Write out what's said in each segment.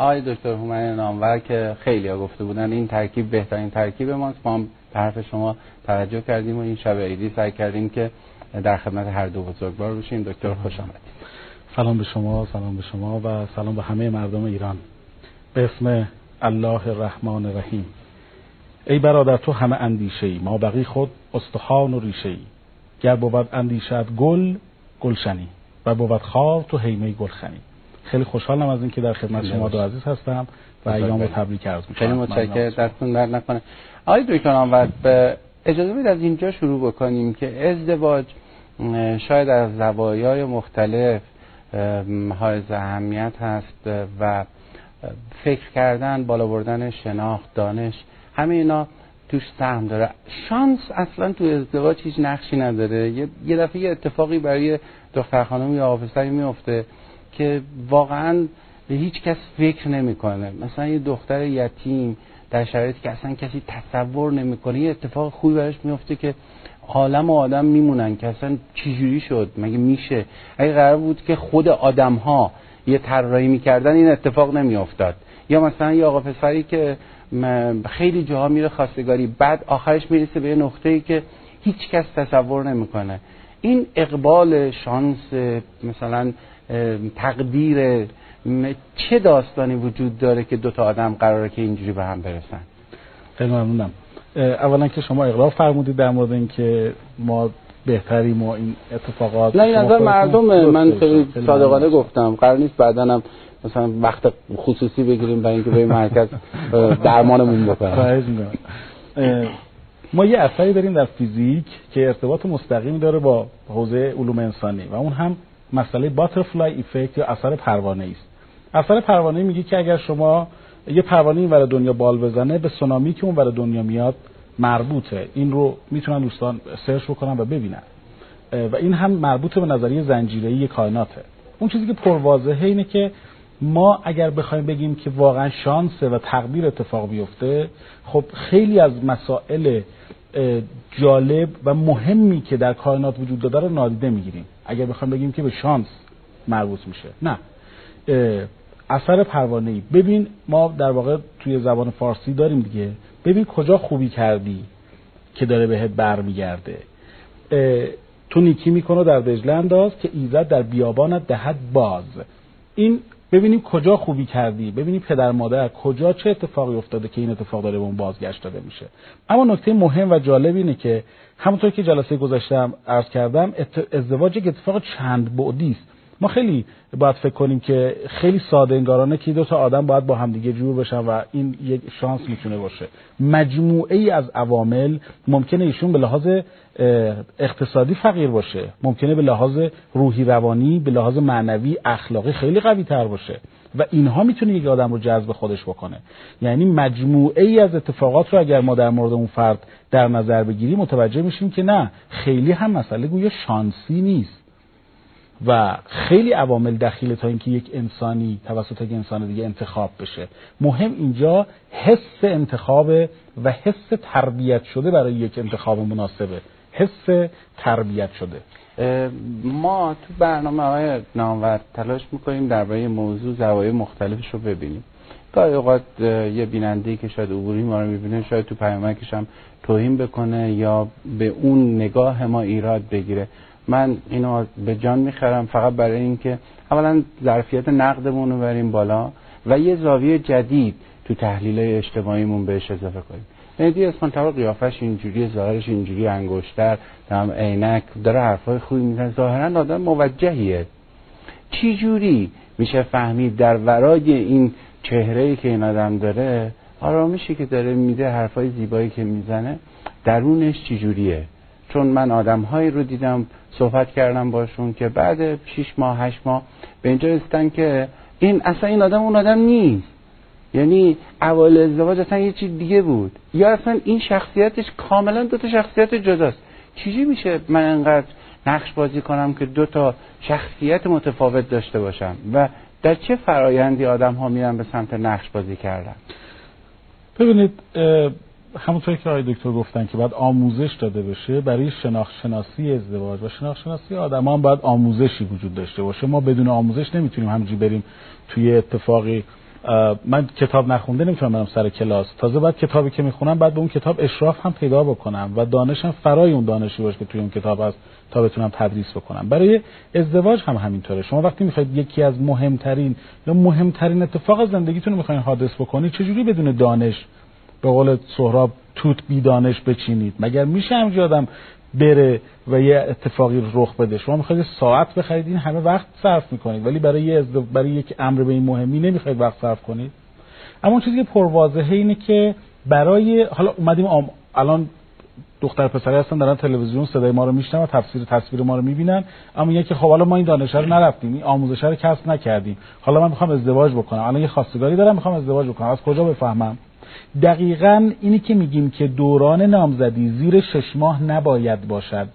آقای دکتر هومن نامور که خیلی ها گفته بودن این ترکیب بهترین ترکیب ماست. ما هم حرف شما توجه کردیم و این شب عیدی سعی کردیم که در خدمت هر دو بزرگوار باشیم دکتر خوش آمدید. سلام به شما سلام به شما و سلام به همه مردم ایران. به اسم الله الرحمن الرحیم. ای برادر تو همه اندیشه ای ما بقی خود استخوان و ریشه ای گر بود اندیشت گل گلشنی. و بود خار تو حیمه گلخنی. خیلی خوشحالم از اینکه در خدمت شما دو عزیز هستم و ایام تبریک عرض می‌کنم. خیلی متشکرم. دستتون در نکنه. آقای دکتر به اجازه بدید از اینجا شروع بکنیم که ازدواج شاید از زوایای مختلف های اهمیت هست و فکر کردن بالا بردن شناخت دانش همه اینا توش سهم داره. شانس اصلا تو ازدواج هیچ نقشی نداره. یه دفعه یه اتفاقی برای دختر خانم یا آفیسری میفته که واقعا به هیچ کس فکر نمی‌کنه. مثلا یه دختر یتیم در شرایطی که اصلا کسی تصور نمی‌کنه یه اتفاق خوبی براش میفته که عالم و آدم میمونن که اصلا چجوری شد مگه میشه؟ اگه قرار بود که خود آدم ها یه طراحی می‌کردن این اتفاق نمیافتاد. یا مثلا یه آقا پسری که خیلی جاها میره خواستگاری بعد آخرش می‌رسه به یه نقطه ای که هیچ کس تصور نمی‌کنه. این اقبال شانس مثلا تقدیر چه داستانی وجود داره که دو تا آدم قراره که اینجوری به هم برسن؟ خیلی ممنونم. اولا که شما اقرار فرمودید در مورد اینکه ما بهتریم و این اتفاقات نه این نظر مردم من خیلی صادقانه گفتم. قرار نیست بعدنم مثلا وقت خصوصی بگیریم برای اینکه به مرکز درمانمون بکنیم ما یه اثری داریم در فیزیک که ارتباط مستقیم داره با حوزه علوم انسانی و اون هم مسئله باترفلای ایفکت یا اثر پروانه است. اثر پروانه میگه که اگر شما یه پروانه این ور دنیا بال بزنه به سونامی که اون ور دنیا میاد مربوطه. این رو می‌تونن دوستان سرچ بکنن و ببینن. و این هم مربوط به نظریه زنجیره‌ای کائناته. اون چیزی که پرواضحه اینه که ما اگر بخوایم بگیم که واقعا شانسه و تقدیر اتفاق بیفته خب خیلی از مسائل جالب و مهمی که در کائنات وجود داره رو نادیده می‌گیریم. اگر بخوایم بگیم که به شانس مربوط میشه. نه. اثر پروانه ای ببین ما در واقع توی زبان فارسی داریم دیگه. ببین کجا خوبی کردی که داره بهت برمیگرده. تو نیکی می‌کنه در دجله انداز که ایزد در بیابانت دهد باز. این ببینیم کجا خوبی کردی ببینیم پدر مادر کجا چه اتفاقی افتاده که این اتفاق داره به اون بازگشت داده میشه. اما نکته مهم و جالب اینه که همونطور که جلسه گذاشتم عرض کردم ازدواج یک اتفاق چند بعدی است. ما خیلی باید فکر کنیم که خیلی ساده انگارانه که دو تا آدم باید با همدیگه جور بشن و این یک شانس می‌تونه باشه. مجموعه ای از عوامل ممکنه ایشون به لحاظ اقتصادی فقیر باشه. ممکنه به لحاظ روحی روانی به لحاظ معنوی اخلاقی خیلی قوی تر باشه. و اینها می‌تونه یک آدم رو جذب خودش بکنه. یعنی مجموعه ای از اتفاقات رو اگر ما در مورد اون فرد در نظر بگیریم متوجه میشیم که نه خیلی هم مسئله گویا شانسی نیست. و خیلی عوامل دخیله تا اینکه یک انسانی توسط یک انسان دیگه انتخاب بشه. مهم اینجا حس انتخاب و حس تربیت شده برای یک انتخاب مناسبه. حس تربیت شده. ما تو برنامه های نامور تلاش می‌کنیم درباره موضوع زوایای مختلفش رو ببینیم. گاهی اوقات یه بیننده که شاید عبوری ما رو می‌بینه شاید تو پیامکش هم توهین بکنه یا به اون نگاه ما ایراد بگیره. من اینو به جان می‌خرم فقط برای اینکه اولا ظرفیت نقدمون رو بریم بالا و یه زاویه جدید تو تحلیل اجتماعیمون بهش اضافه کنیم. مهدی اسمان طبق قیافش اینجوری ظاهرش اینجوری انگشتر هم عینک داره حرفای خوبی می‌زنه. ظاهرا آدم موجهیه. چی جوری میشه فهمید در ورای این چهره ای که این آدم داره؟ آرامشی که داره میده حرفای زیبایی که می‌زنه درونش چجوریه چون من آدم هایی رو دیدم صحبت کردم باشون که بعد 6 ماه 8 ماه به اینجا رسیدن که این اصلا این آدم اون آدم نیست. یعنی اول ازدواج اصلا یه چیز دیگه بود. یا اصلا این شخصیتش کاملا دو تا شخصیت جداست. چیزی میشه من انقدر نقش بازی کنم که دو تا شخصیت متفاوت داشته باشم؟ و در چه فرایندی آدم ها میرن به سمت نقش بازی کردن؟ ببینید همونطور که آقای دکتر گفتن که باید آموزش داده بشه برای شناخت شناسی ازدواج و شناخت شناسی آدم هم باید آموزشی وجود داشته باشه. ما بدون آموزش نمی‌تونیم همجوری بریم توی اتفاقی من کتاب نخونده نمی‌تونم برم سر کلاس. تازه بعد کتابی که می‌خونم بعد به اون کتاب اشراف هم پیدا بکنم و دانشم فرای اون دانشی باشه که توی اون کتاب هست تا بتونم تدریس بکنم. برای ازدواج هم همینطوره. شما وقتی می‌خواید یکی از مهمترین یا مهمترین اتفاق زندگیتون رو می‌خواین حادث بکنید چجوری بدون دانش به قول سهراب توت بی دانش بچینید. مگر میشه همجوری آدم بره و یه اتفاقی رخ بده؟ شما می‌خواید ساعت بخرید این همه وقت صرف می‌کنید. ولی برای یه برای یک امر به این مهمی نمی‌خواید وقت صرف کنید. اما اون چیزی که پرواضحه اینه که برای حالا اومدیم آم... الان دختر پسری هستن دارن تلویزیون صدای ما رو میشنن و تفسیر تصویر ما رو می‌بینن. اما یکی خب حالا ما این دانش رو نرفتیم این آموزش رو کسب نکردیم. حالا من می‌خوام ازدواج بکنم. الان یه خواستگاری دارم می‌خوام ازدواج بکنم. از کجا بفهمم؟ دقیقا اینی که میگیم که دوران نامزدی زیر شش ماه نباید باشد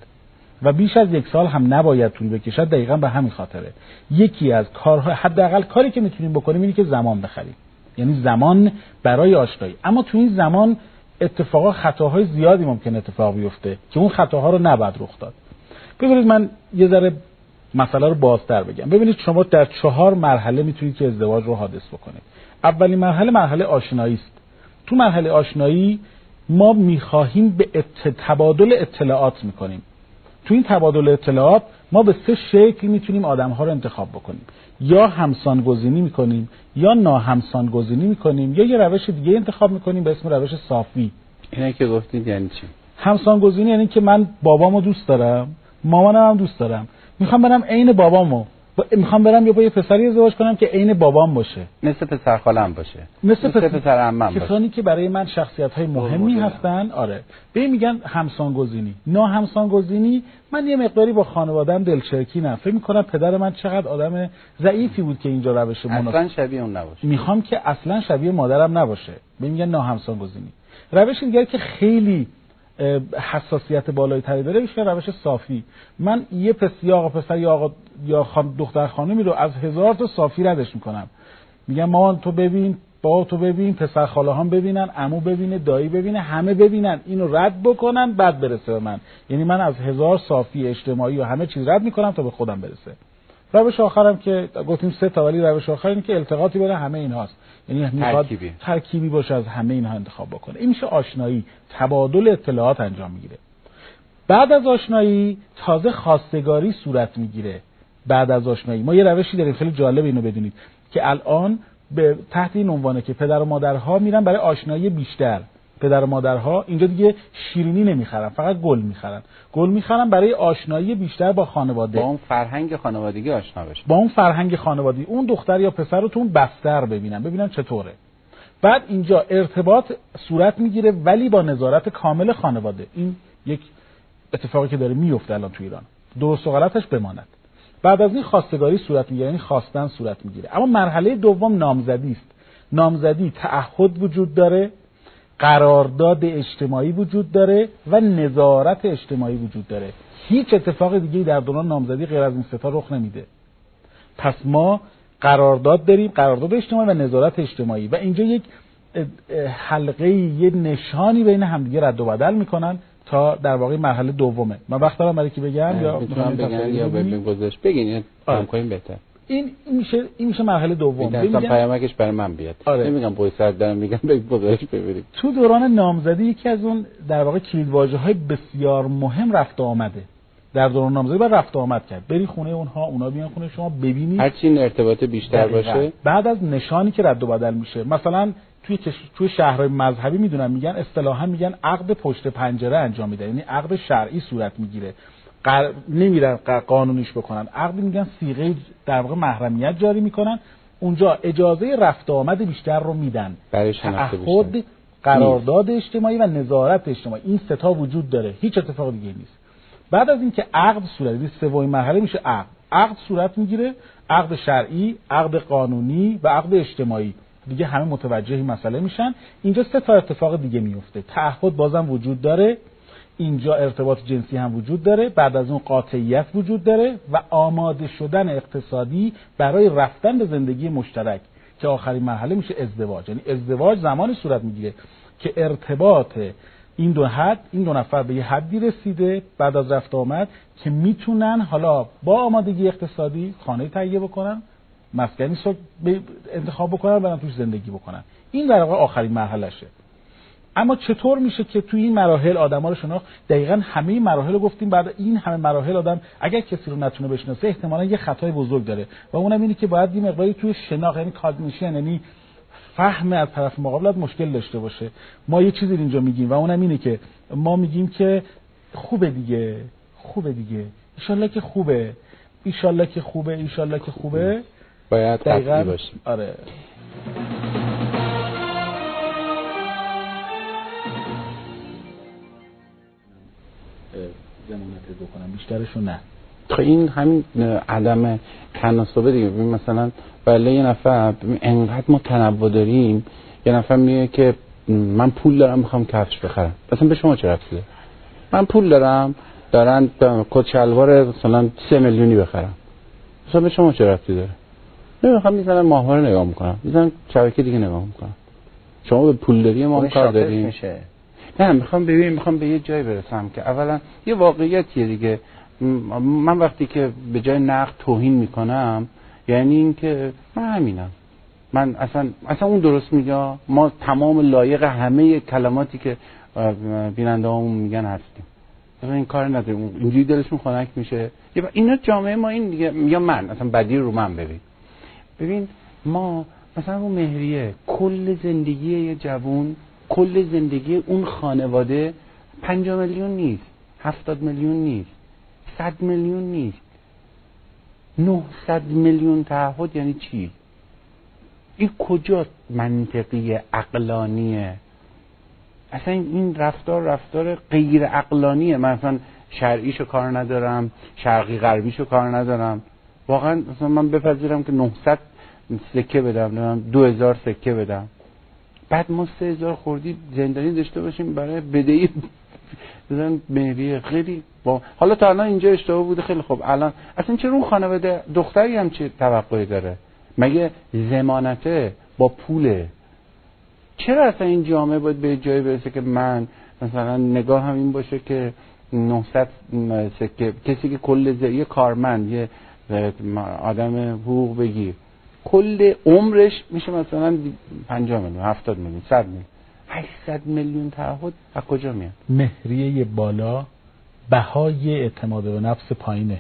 و بیش از یک سال هم نباید طول بکشد دقیقا به همین خاطره. یکی از کارها حداقل کاری که می‌تونیم بکنیم اینی که زمان بخریم. یعنی زمان برای آشنایی. اما تو این زمان اتفاقا خطاهای زیادی ممکن اتفاق بیفته که اون خطاها رو نباید رخ داد. ببینید من یه ذره مسئله رو بازتر بگم. ببینید شما در چهار مرحله می‌تونید که ازدواج رو حادث بکنید. اولین مرحله مرحله آشنایی است تو مرحله آشنایی ما می‌خواهیم به تبادل اطلاعات می‌کنیم. تو این تبادل اطلاعات ما به سه شکل می‌تونیم آدم ها رو انتخاب بکنیم. یا همسان گزینی می‌کنیم یا ناهمسان گزینی می‌کنیم یا یه روش دیگه انتخاب می‌کنیم به اسم روش صافی. اینه که گفتید یعنی چی؟ همسان گزینی یعنی که من بابامو دوست دارم مامانم هم دوست دارم. می‌خوام برم عین بابامو می‌خوام برم یا با یه پسری ازدواج کنم که عین بابام باشه. مثل پسر خالم باشه. مثل, مثل پسر عمم باشه. کسانی که برای من شخصیت های مهمی هستن آره. به میگن همسان گزینی نا همسان گزینی من یه مقداری با خانوادم دلچرکی نه. فکر می‌کنم پدر من چقدر آدم ضعیفی بود که اینجا روش مناسب اصلا شبیه اون نباشه. می‌خوام که اصلا شبیه مادرم نباشه. به میگن نا همسان گزینی روش دیگه که خیلی حساسیت بالایی تری داره میشه روش صافی. من یه پس یا آقا پسر یا آقا یا خان دختر خانمی رو از هزار تا صافی ردش می‌کنم. میگم مامان تو ببین با تو ببین پسر خاله هم ببینن عمو ببینه دایی ببینه همه ببینن. اینو رد بکنن بعد برسه به من. یعنی من از هزار صافی اجتماعی و همه چیز رد می‌کنم تا به خودم برسه. روش آخرم که گفتیم سه تا ولی روش آخر اینه که التقاطی بین همه اینهاست. یعنی می‌خواد ترکیبی. ترکیبی باشه از همه اینها انتخاب بکنه. این میشه آشنایی. تبادل اطلاعات انجام می‌گیره. بعد از آشنایی تازه خواستگاری صورت می‌گیره. بعد از آشنایی. ما یه روشی داریم. خیلی جالب اینو بدونید که الان به تحت این عنوانه که پدر و مادرها میرن برای آشنایی بیشتر. پدر و مادرها اینجا دیگه شیرینی نمی‌خرن فقط گل می‌خرن. گل می‌خرن برای آشنایی بیشتر با خانواده. با اون فرهنگ خانوادگی آشنا بشن. با اون فرهنگ خانوادگی. اون دختر یا پسر رو تو اون بستر ببینن ببینن چطوره. بعد اینجا ارتباط صورت می‌گیره ولی با نظارت کامل خانواده. این یک اتفاقی که داره میفته الان تو ایران. درست و غلطش بماند. بعد از این خواستگاری صورت می‌گیره یعنی خواستن صورت می‌گیره. اما مرحله دوم نامزدی است. نامزدی تعهد وجود داره. قرارداد اجتماعی وجود داره و نظارت اجتماعی وجود داره. هیچ اتفاق دیگه در دوران نامزدی غیر از این ستا رخ نمیده. پس ما قرارداد داریم قرارداد اجتماعی و نظارت اجتماعی. و اینجا یک حلقه یه نشانی بین همدیگه رد و بدل می‌کنن تا در واقع مرحله دومه. من وقت دارم برای کی بگم؟ یا بگم یا گذاشت بگین آره. بهتر. این میشه این میشه مرحله دوم. اصلا پیامکش برای من بیاد. آره. نمیگم پای دارم میگم بگذارش ببرید تو دوران نامزدی یکی از اون در واقع کلید واژه های بسیار مهم رفت آمده. در دوران نامزدی بعد رفت آمد کرد. بری خونه اونها اونا بیان خونه شما ببینید هر چی ارتباط بیشتر باشه. بعد از نشانی که رد و بدل میشه. مثلا توی توی شهرهای مذهبی می‌دونن میگن اصطلاحا میگن عقد پشت پنجره انجام میده. یعنی عقد شرعی صورت می‌گیره. قر... نمیرن قانونیش بکنن. عقد میگن سیغه در واقع محرمیت جاری می‌کنن. اونجا اجازه رفت آمد بیشتر رو میدن. تعهد قرارداد اجتماعی و نظارت اجتماعی. این ستا وجود داره. هیچ اتفاق دیگه نیست. بعد از اینکه عقد صورت سومین مرحله میشه عقد. عقد صورت می‌گیره. عقد شرعی عقد قانونی و عقد اجتماعی. دیگه همه متوجه مسئله میشن. اینجا سه تا اتفاق دیگه میفته تعهد بازم وجود داره. اینجا ارتباط جنسی هم وجود داره بعد از اون قاطعیت وجود داره و آماده شدن اقتصادی برای رفتن به زندگی مشترک که آخرین مرحله میشه ازدواج. یعنی ازدواج زمانی صورت می‌گیره که ارتباط این دو حد این دو نفر به یه حدی رسیده بعد از رفت آمد که می‌تونن حالا با آمادگی اقتصادی خانه تهیه بکنن مسکنی انتخاب بکنن برن توش زندگی بکنن. این در واقع آخرین مرحلهشه. اما چطور میشه که توی این مراحل آدما رو شناخت؟ دقیقا همه مراحل رو گفتیم بعد این همه مراحل آدم اگر کسی رو نتونه بشناسه احتمالا یه خطای بزرگ داره. و اونم اینه که باید یه مقداری توی شناخت یعنی کاگنیشن یعنی فهم از طرف مقابلت مشکل داشته باشه. ما یه چیزی اینجا میگیم و اونم اینه که ما میگیم که خوبه دیگه خوبه دیگه. ایشالله که خوبه. ایشالله که خوبه ایشالله که خوبه. باید قطعی باشیم. آره. بکنم بیشترشو نه. خب این همین عدم تناسبه دیگه. مثلا بله یه نفر انقدر ما تنوع داریم یه نفر میگه که من پول دارم می‌خوام کفش بخرم. مثلا به شما چه رفته من پول دارم دارن کت شلوار مثلا سه میلیونی بخرم. مثلا به شما چه رفتی داره؟ نمی‌خوام می‌زنم ماهواره نگاه می‌کنم. می‌زنم شبکه دیگه نگاه می‌کنم. شما به پولداری ما کار داریم. نه می‌خوام ببینیم می‌خوام به یه جای برسم که اولا یه واقعیتیه دیگه. من وقتی که به جای نقد توهین می‌کنم یعنی اینکه من همینم. من اصلا اصلا اون درست میگه؟ ما تمام لایق همه کلماتی که بیننده میگن هستیم. این کار نداریم. اینجوری دلشون خنک میشه. اینا جامعه ما این دیگه یا من اصلا بدی رو من ببین. ببین ما مثلا اون مهریه کل زندگی یه جوون کل زندگی اون خانواده پنجا میلیون نیست هفتاد میلیون نیست صد میلیون نیست. صد میلیون تعهد یعنی چی؟ این کجا منطقی اقلانیه اصلا این رفتار رفتار غیر اقلانیه من اصلا شرعیشو کار ندارم شرقی غربیشو کار ندارم. واقعا مثلا من بپذیرم که 900 سکه بدم 2000 سکه بدم. بعد ما 3000 خوردی زندانی داشته باشیم برای بدهی بزن مهریه. خیلی با حالا تا الان اینجا اشتباه بوده خیلی خوب. الان اصلا چرا اون خانواده دختری هم چه توقعی داره؟ مگه زمانته با پوله؟ چرا اصلا این جامعه باید به جایی برسه که من مثلا نگاه هم این باشه که 900 سکه کسی که کل یه کارمند یه آدم حقوق بگیر. کل عمرش میشه مثلا 50 میلیون 70 میلیون 100 میلیون. 800 میلیون تعهد از کجا میاد؟ مهریه بالا بهای اعتماد به نفس پایینه.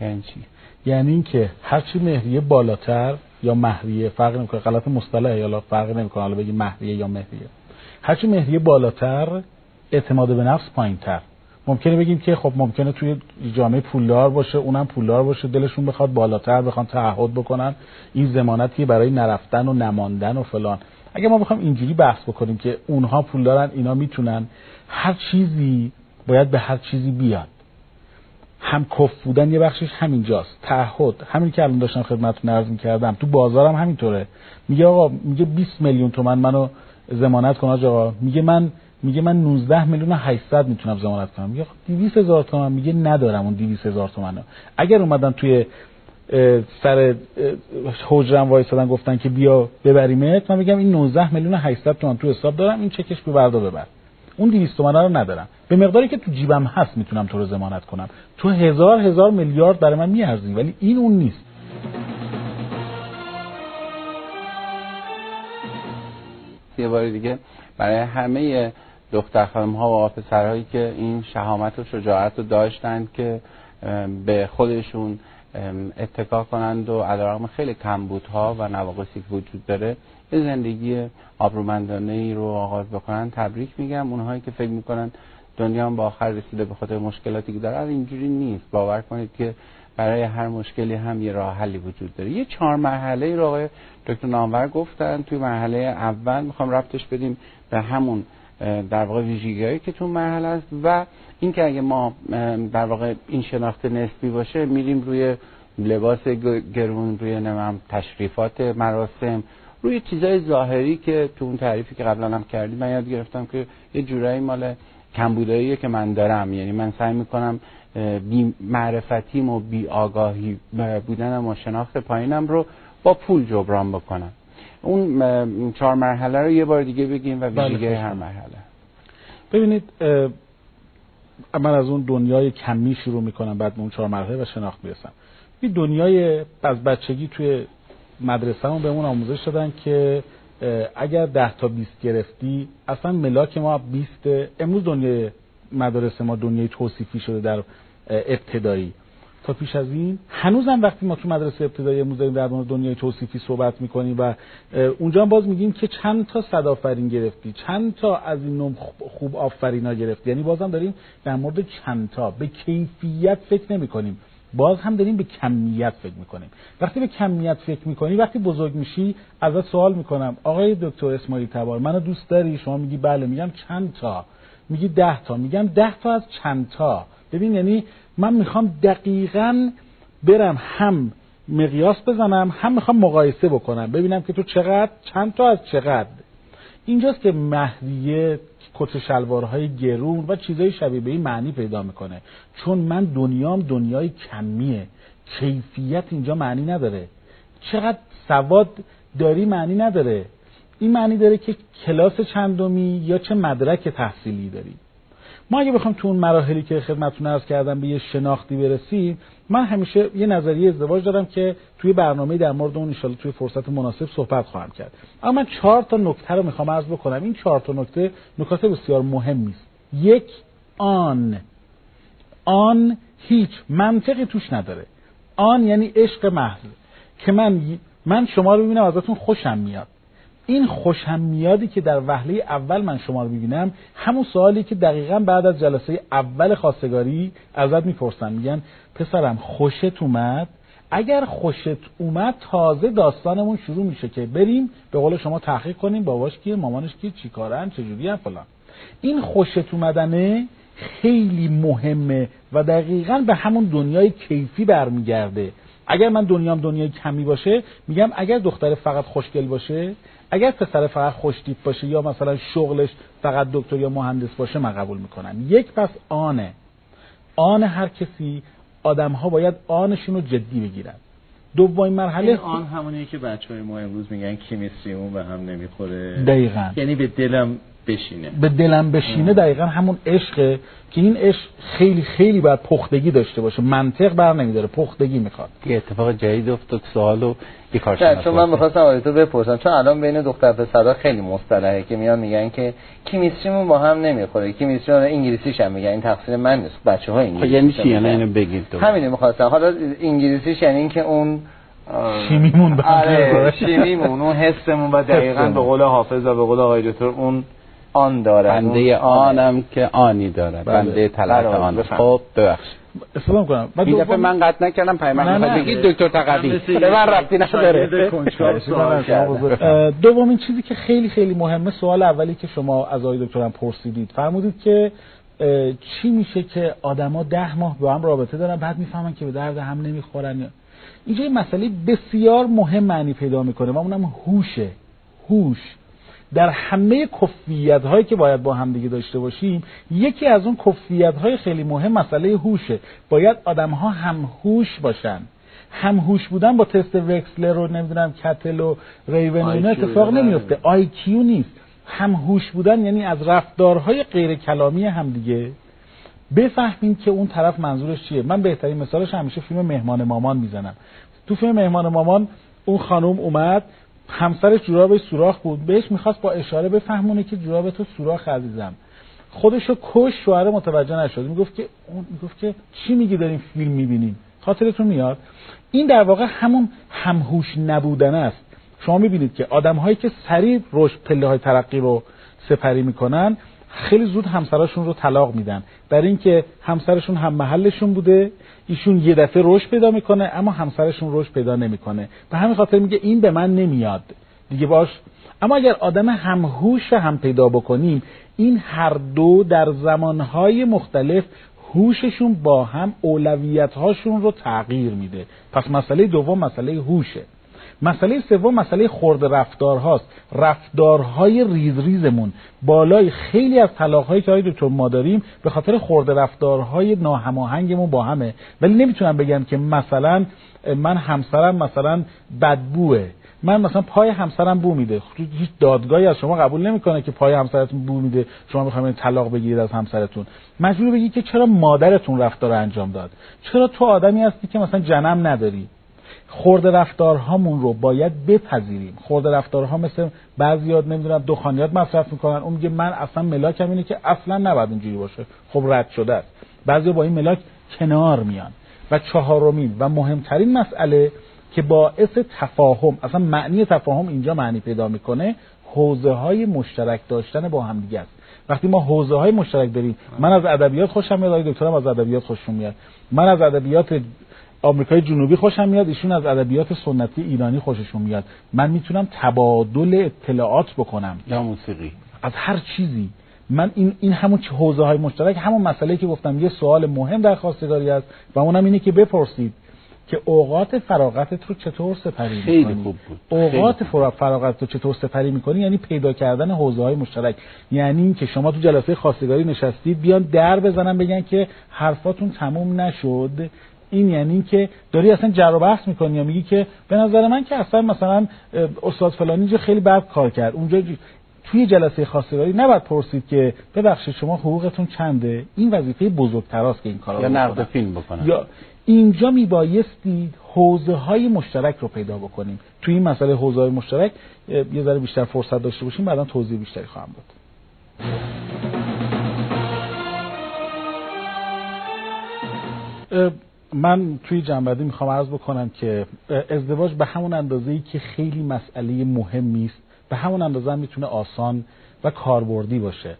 یعنی چی؟ یعنی اینکه هرچی مهریه بالاتر یا مهریه فرق نمی‌کنه غلط مصطلحه یا فرق نمی‌کنه حالا بگی مهریه یا مهریه. هرچی مهریه بالاتر اعتماد به نفس پایینتر. ممکنه بگیم که خب ممکنه توی جامعه پولدار باشه اونم پولدار باشه دلشون بخواد بالاتر بخوان تعهد بکنن. این ضمانتی برای نرفتن و نماندن و فلان. اگه ما بخوام اینجوری بحث بکنیم که اونها پول دارن اینا می‌تونن هر چیزی باید به هر چیزی بیاد. هم کف بودن یه بخشش همینجاست. تعهد. همین که الان داشتم خدمتتون عرض می‌کردم. تو بازارم همینطوره. میگه آقا میگه 20 میلیون تومن منو ضمانت کن آقا میگه من میگه من 19 میلیون و 800 می‌تونم ضمانت کنم. میگه 200 خب هزار تومن. میگه ندارم اون 200 هزار تومن اگر اومدن توی سر حجرم وایسادن گفتن که بیا ببریمت من میگم این 19 میلیون و 800 تومن تو حساب دارم این چکش به بردا ببر. اون 200 تومن رو ندارم. به مقداری که تو جیبم هست می‌تونم تو رو ضمانت کنم. تو هزار هزار میلیارد برای من میارزی ولی این اون نیست. یه بار دیگه برای همه دختر ها و پسرهایی که این شهامت و شجاعت رو داشتند که به خودشون اتکا کنند و علیرغم خیلی کمبودها و نواقصی که وجود داره یه زندگی آبرومندانه ای رو آغاز بکنن تبریک میگم. اونهایی که فکر می‌کنن دنیا هم با آخر رسیده به خاطر مشکلاتی که داره اینجوری نیست. باور کنید که برای هر مشکلی هم یه راه حلی وجود داره. یه چهار مرحله رو آقای دکتر نامور گفتن. توی مرحله اول می‌خوام ربطش بدیم به همون در واقع ویژگیهایی که تو مرحله است و اینکه اگه ما در واقع این شناخت نسبی باشه میریم روی لباس گرون روی نمیم تشریفات مراسم روی چیزای ظاهری که تو اون تعریفی که قبلا هم کردیم من یاد گرفتم که یه جورایی مال کمبوداییه که من دارم. یعنی من سعی می‌کنم بی معرفتیم و بی آگاهی بودنم و شناخت پایینم رو با پول جبران بکنم. اون چهار مرحله رو یه بار دیگه بگیم و بله، ویژگی هر مرحله. ببینید من از اون دنیای کمی شروع می‌کنم بعد اون چهار مرحله و شناخت برسم این دنیای از بچگی توی مدرسه بهمون آموزش دادن که اگر ده تا 20 گرفتی اصلا ملاک ما 20 امروز دنیای مدارس ما دنیای توصیفی شده در ابتدایی. تا پیش از این هنوزم وقتی ما تو مدرسه ابتدایی امروز داریم در دنیای توصیفی صحبت می‌کنیم و اونجا هم باز میگیم که چند تا صد آفرین گرفتی چند تا از این نوع خوب آفرینا گرفتی. یعنی بازم داریم در مورد چند تا. به کیفیت فکر نمی‌کنیم. باز هم داریم به کمیت فکر می‌کنیم. وقتی به کمیت فکر می‌کنی وقتی بزرگ میشی ازت سوال می‌کنم. آقای دکتر اسماعیل تبار منو دوست داری؟ شما میگی بله. میگم چند تا؟ میگی ده تا. میگم ده تا از چند تا؟ ببین یعنی من می‌خوام دقیقا برم هم مقیاس بزنم هم می‌خوام مقایسه بکنم. ببینم که تو چقدر چند تا از چقدر؟ اینجاست که مهدیه کت شلوارهای گرون و چیزهای شبیه به این معنی پیدا می‌کنه. چون من دنیام دنیای کمیه. کیفیت اینجا معنی نداره. چقدر سواد داری معنی نداره. این معنی داره که کلاس چندمی یا چه مدرک تحصیلی داری. ما اگه بخوام تو اون مراحلی که خدمتتون عرض کردم به یه شناختی برسیم من همیشه یه نظریه ازدواج دارم که توی برنامه در مورد اون ان توی فرصت مناسب صحبت خواهم کرد. اما من چهار تا نکته رو می‌خوام عرض بکنم. این چهار تا نکته نکات بسیار مهمی است یک آن. آن هیچ منطقی توش نداره. آن یعنی عشق محض. که من من شما رو ببینم ازتون خوشم میاد. این خوشم میادی که در وهله اول من شما رو ببینم همون سوالی که دقیقا بعد از جلسه اول خواستگاری ازت می‌پرسن میگن پسرم خوشت اومد؟ اگر خوشت اومد تازه داستانمون شروع میشه که بریم به قول شما تحقیق کنیم باباش کیه مامانش کیه چیکارن چجوری هم فلان. این خوشت اومدنه خیلی مهمه و دقیقا به همون دنیای کیفی برمیگرده. اگر من دنیام دنیای کمی باشه میگم اگر دختر فقط خوشگل باشه اگر پسر فقط خوشتیپ باشه یا مثلا شغلش فقط دکتر یا مهندس باشه من قبول می‌کنم. یک پس آنه. آن هر کسی آدم ها باید آنشون رو جدی بگیرن. دومین مرحله آن همونیه که بچه های ما امروز میگن کیمیستریمون به هم نمی‌خوره. دقیقا. یعنی به دلم بشینه. به دلم بشینه دقیقا همون عشقه که این عشق خیلی خیلی باید پختگی داشته باشه. منطق بر نمیداره پختگی می‌خواد. یه اتفاق جدید افتاد سوالو یه کارشناس چون من می‌خواستم آقای تو بپرسم. چون الان بین دختر پسرها خیلی مصطلحه که میان میگن که کیمیستریمون با هم نمی‌خوره. کیمیستری انگلیسیش هم میگن. این تقصیر من نیست. بچه‌ها انگلیسی یعنی چی؟ یعنی اینو بگید همین می‌خواستم. حالا انگلیسیش یعنی اینکه اون شیمیمون آره شیمیمون اون حسمون و دقیقاً به قول حافظ و به قول آقای دکتر اون آن داره بنده آنم که آنی داره بله. بنده طلعت آن خب ببخش اسلام کنم بعد این دفعه من قطع نکردم پیمان می‌خواد بگید دکتر تقوی به من رفتی نداره. دومین چیزی که خیلی خیلی مهمه سوال اولی که شما از آقای دکترم پرسیدید. فرمودید که چی میشه که آدما ده ماه با هم رابطه دارن بعد می‌فهمن که به درد هم نمی‌خورن اینجا یه مسئله بسیار مهم معنی پیدا می‌کنه و اونم هوشه. هوش. در همه کفیت هایی که باید با هم دیگه داشته باشیم یکی از اون کفیت های خیلی مهم مسئله هوشه. باید آدم ها هم هوش باشن. هم هوش بودن با تست وکسلر رو نمی‌دونم کتل و ریون اینا اتفاق نمیفته آی کیو نیست. هم هوش بودن یعنی از رفتارهای غیر کلامی هم دیگه. بفهمیم که اون طرف منظورش چیه. من بهترین مثالش همیشه فیلم مهمان مامان می‌زنم. تو فیلم مهمان مامان اون خانم اومد همسرش جورابش سوراخ بود. بهش می‌خواست با اشاره بفهمونه که جوراب تو سوراخ عزیزم. خودشو کش شوهر متوجه نشد. می‌گفت که اون می‌گفت که چی میگی داریم فیلم می‌بینیم خاطرتون میاد. این در واقع همون همهوش نبودن است. شما می‌بینید که آدم هایی که سریع رشد پله های ترقی رو سپری می‌کنن خیلی زود همسراشون رو طلاق میدن. برای اینکه همسرشون هم محلشون بوده ایشون یه دفعه رشد پیدا می‌کنه اما همسرشون رشد پیدا نمی‌کنه. به همین خاطر میگه این به من نمیاد. دیگه باش. اما اگر آدم همهوش هم پیدا بکنیم این هر دو در زمانهای مختلف هوششون با هم اولویت هاشون رو تغییر میده. پس مسئله دوم مسئله هوشه. مسئله سوم مسئله خورد رفتار هاست. رفتارهای ریز ریزمون. بالای خیلی از طلاقهایی که دکتر ما داریم به خاطر خورد رفتارهای ناهماهنگمون با همه. ولی نمی‌تونم بگم که مثلا من همسرم مثلا بدبوه. من مثلا پای همسرم بو میده. هیچ دادگاهی از شما قبول نمی‌کنه که پای همسرتون بو میده. شما می‌خواید طلاق بگیرید از همسرتون. مجبور بگی که چرا مادرتون رفتار انجام داد؟ چرا تو آدمی هستی که مثلا جنم نداری؟ خورده رفتارهامون رو باید بپذیریم. خورده رفتارها مثل بعضیات نمی‌دونم دخانیات مصرف می‌کنن. اون میگه من اصلا ملاکم اینه که اصلا نباید اینجوری باشه. خب رد شده است. بعضی با این ملاک کنار میان. و چهارمین و مهمترین مسئله که باعث تفاهم اصلا معنی تفاهم اینجا معنی پیدا می‌کنه حوزه های مشترک داشتن با همدیگه است. وقتی ما حوزه های مشترک داریم من از ادبیات خوشم میاد دکترم از ادبیات خوشم میاد. من از ادبیات آمریکای جنوبی خوشم میاد ایشون از ادبیات سنتی ایرانی خوششون میاد. من می‌تونم تبادل اطلاعات بکنم. یا موسیقی. از هر چیزی. من این این همون حوزه های مشترک همون مسئله که گفتم یه سوال مهم در خواستگاری است و اونم اینه که بپرسید که اوقات فراغتت رو چطور سپری خیلی می‌کنی؟ خوب بود. اوقات فراغتت رو چطور سپری می‌کنی؟ یعنی پیدا کردن حوزه های مشترک. یعنی اینکه شما تو جلسه خواستگاری نشستید بیان در بزنن بگن که حرفاتون تموم نشد. این یعنی که داری اصلا جر و بحث می‌کنی یا میگی که به نظر من که اصلا مثلا استاد فلانی جو خیلی بد کار کرد. اونجا توی جلسه خواستگاری نباید پرسید که ببخشید شما حقوقتون چنده؟ این وظیفه بزرگتراست که این کارا یا نقد فیلم بکنن. یا اینجا میبایستی حوزه های مشترک رو پیدا بکنیم. توی این مسئله حوزه های مشترک یه ذره بیشتر فرصت داشته باشیم بعدا توضیح بیشتری خواهم داد. من توی جنبندی می‌خوام عرض بکنم که ازدواج به همون اندازه ای که خیلی مسئله مهمی است به همون اندازه هم می‌تونه آسان و کاربردی باشه.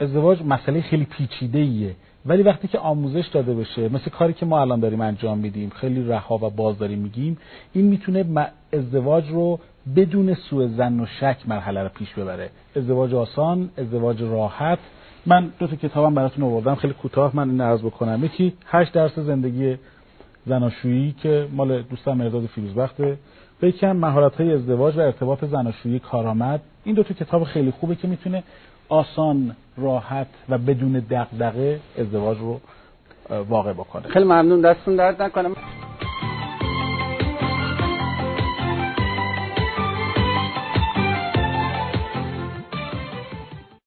ازدواج مسئله خیلی پیچیده ایه ولی وقتی که آموزش داده بشه مثل کاری که ما الان داریم انجام میدیم خیلی رها و باز داریم میگیم این می‌تونه ازدواج رو بدون سوء زن و شک مرحله رو پیش ببره. ازدواج آسان ازدواج راحت من دو تا کتابم براتون آوردم خیلی کوتاه من این عرض بکنم. یکی هشت درس زندگی زناشویی که مال دوستم مرداد فیروزبخته. و یکی هم مهارت های ازدواج و ارتباط زناشویی کارآمد. این دو تا کتاب خیلی خوبه که می‌تونه آسان راحت و بدون دغدغه ازدواج رو واقع بکنه. خیلی ممنون. دستون درد نکنم